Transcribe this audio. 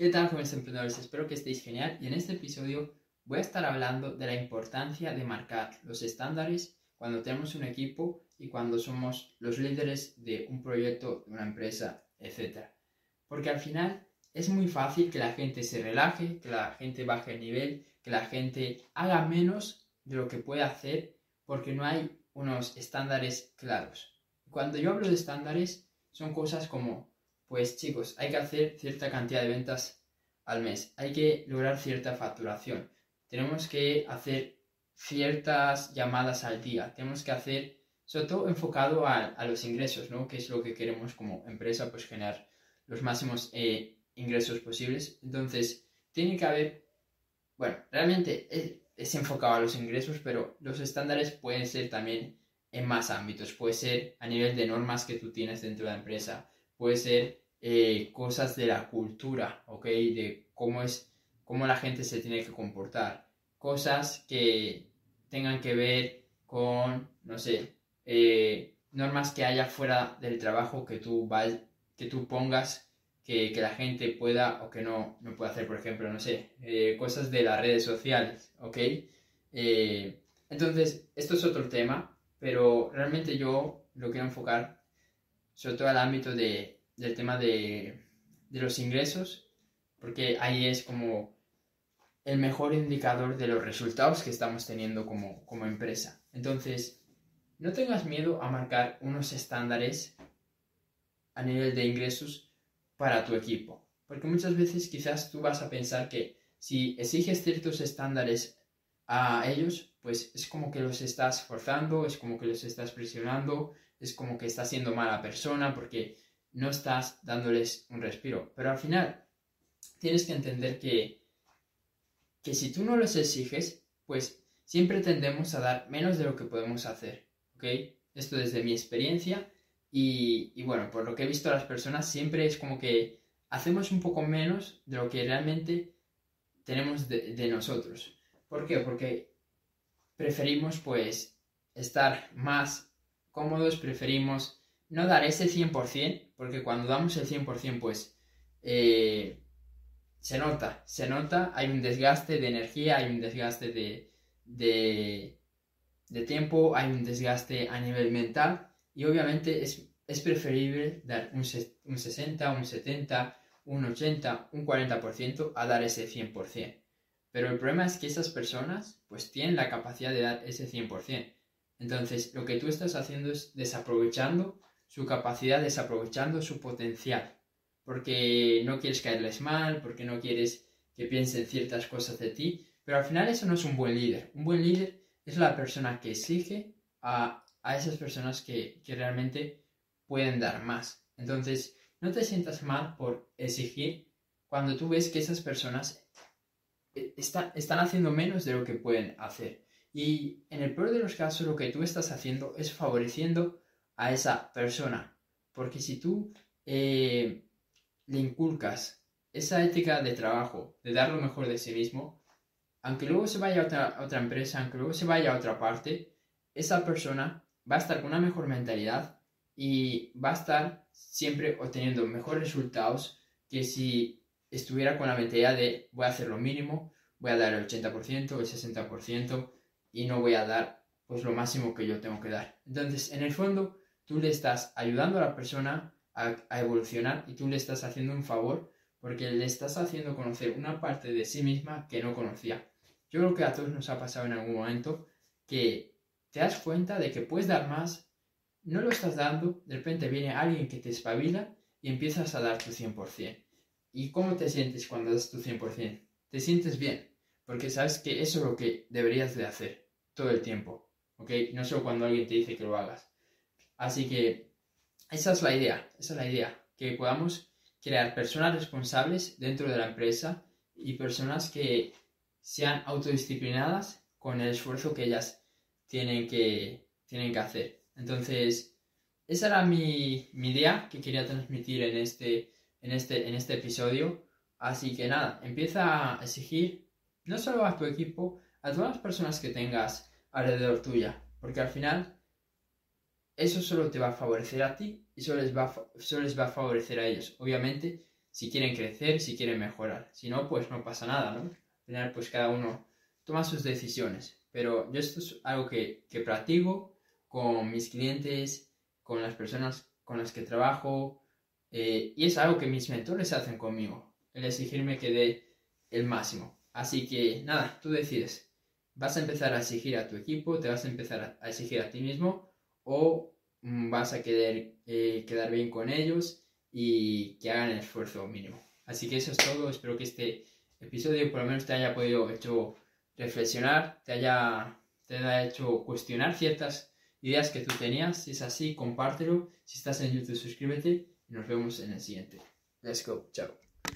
¿Qué tal, jóvenes emprendedores? Espero que estéis genial y en este episodio voy a estar hablando de la importancia de marcar los estándares cuando tenemos un equipo y cuando somos los líderes de un proyecto, de una empresa, etc. Porque al final es muy fácil que la gente se relaje, que la gente baje el nivel, que la gente haga menos de lo que puede hacer porque no hay unos estándares claros. Cuando yo hablo de estándares, son cosas como, pues chicos, hay que hacer cierta cantidad de ventas al mes, hay que lograr cierta facturación, tenemos que hacer ciertas llamadas al día, tenemos que hacer, sobre todo enfocado a, los ingresos, ¿no? Que es lo que queremos como empresa, pues generar los máximos eh, ingresos posibles. Entonces, tiene que haber, bueno, realmente es enfocado a los ingresos, pero los estándares pueden ser también en más ámbitos. Puede ser a nivel de normas que tú tienes dentro de la empresa, puede ser eh, cosas de la cultura, ¿ok? De cómo es, cómo la gente se tiene que comportar, cosas que tengan que ver con, no sé, eh, normas que haya fuera del trabajo que tú, que tú pongas que, la gente pueda o que no, no pueda hacer, por ejemplo, no sé, eh, cosas de las redes sociales, ¿ok? entonces, esto es otro tema, pero realmente yo lo quiero enfocar sobre todo al ámbito de, del tema de, de los ingresos, porque ahí es como el mejor indicador de los resultados que estamos teniendo como, como empresa. Entonces, no tengas miedo a marcar unos estándares a nivel de ingresos para tu equipo, porque muchas veces quizás tú vas a pensar que si exiges ciertos estándares a ellos, pues es como que los estás forzando, es como que los estás presionando, es como que estás siendo mala persona porque no estás dándoles un respiro. Pero al final tienes que entender que, que si tú no los exiges, pues siempre tendemos a dar menos de lo que podemos hacer. ¿Ok? Esto desde mi experiencia y, y bueno, por lo que he visto a las personas, siempre es como que hacemos un poco menos de lo que realmente tenemos de, de nosotros. ¿Por qué? Porque preferimos pues estar más cómodos, preferimos no dar ese 100%, porque cuando damos el 100% pues eh, se nota, se nota, hay un desgaste de energía, hay un desgaste de, de, tiempo, hay un desgaste a nivel mental y obviamente es, preferible dar un, un 60, un 70, un 80, un 40% a dar ese 100%. Pero el problema es que esas personas pues tienen la capacidad de dar ese 100%. Entonces, lo que tú estás haciendo es desaprovechando su capacidad, desaprovechando su potencial. Porque no quieres caerles mal, porque no quieres que piensen ciertas cosas de ti. Pero al final eso no es un buen líder. Un buen líder es la persona que exige a, esas personas que, que realmente pueden dar más. Entonces, no te sientas mal por exigir cuando tú ves que esas personas eh, están haciendo menos de lo que pueden hacer. Y en el peor de los casos lo que tú estás haciendo es favoreciendo a esa persona. Porque si tú eh, le inculcas esa ética de trabajo, de dar lo mejor de sí mismo, aunque luego se vaya a otra, a otra empresa, aunque luego se vaya a otra parte, esa persona va a estar con una mejor mentalidad y va a estar siempre obteniendo mejores resultados que si estuviera con la mentalidad de voy a hacer lo mínimo, voy a dar el 80%, el 60% y no voy a dar pues lo máximo que yo tengo que dar. Entonces, en el fondo, tú le estás ayudando a la persona a, a evolucionar y tú le estás haciendo un favor porque le estás haciendo conocer una parte de sí misma que no conocía. Yo creo que a todos nos ha pasado en algún momento que te das cuenta de que puedes dar más, no lo estás dando, de repente viene alguien que te espabila y empiezas a dar tu 100%. ¿Y cómo te sientes cuando das tu 100%? Te sientes bien, porque sabes que eso es lo que deberías de hacer todo el tiempo, ¿ok? No solo cuando alguien te dice que lo hagas. Así que esa es la idea, esa es la idea, que podamos crear personas responsables dentro de la empresa y personas que sean autodisciplinadas con el esfuerzo que ellas tienen que, tienen que hacer. Entonces, esa era mi, mi idea que quería transmitir en este en este, en este episodio. Así que nada, empieza a exigir no solo a tu equipo, a todas las personas que tengas alrededor tuya, porque al final eso solo te va a favorecer a ti y solo les va, solo les va a favorecer a ellos. Obviamente, si quieren crecer, si quieren mejorar. Si no, pues no pasa nada, ¿no? Al final, pues cada uno toma sus decisiones. Pero yo esto es algo que, que practico con mis clientes, con las personas con las que trabajo, eh, y es algo que mis mentores hacen conmigo, el exigirme que dé el máximo. Así que nada, tú decides. ¿Vas a empezar a exigir a tu equipo? ¿Te vas a empezar a exigir a ti mismo? ¿O mm, vas a querer eh, quedar bien con ellos y que hagan el esfuerzo mínimo? Así que eso es todo. Espero que este episodio por lo menos te haya podido hecho reflexionar, te haya, te haya hecho cuestionar ciertas ideas que tú tenías. Si es así, compártelo. Si estás en YouTube, suscríbete y nos vemos en el siguiente. Let's go. Chao.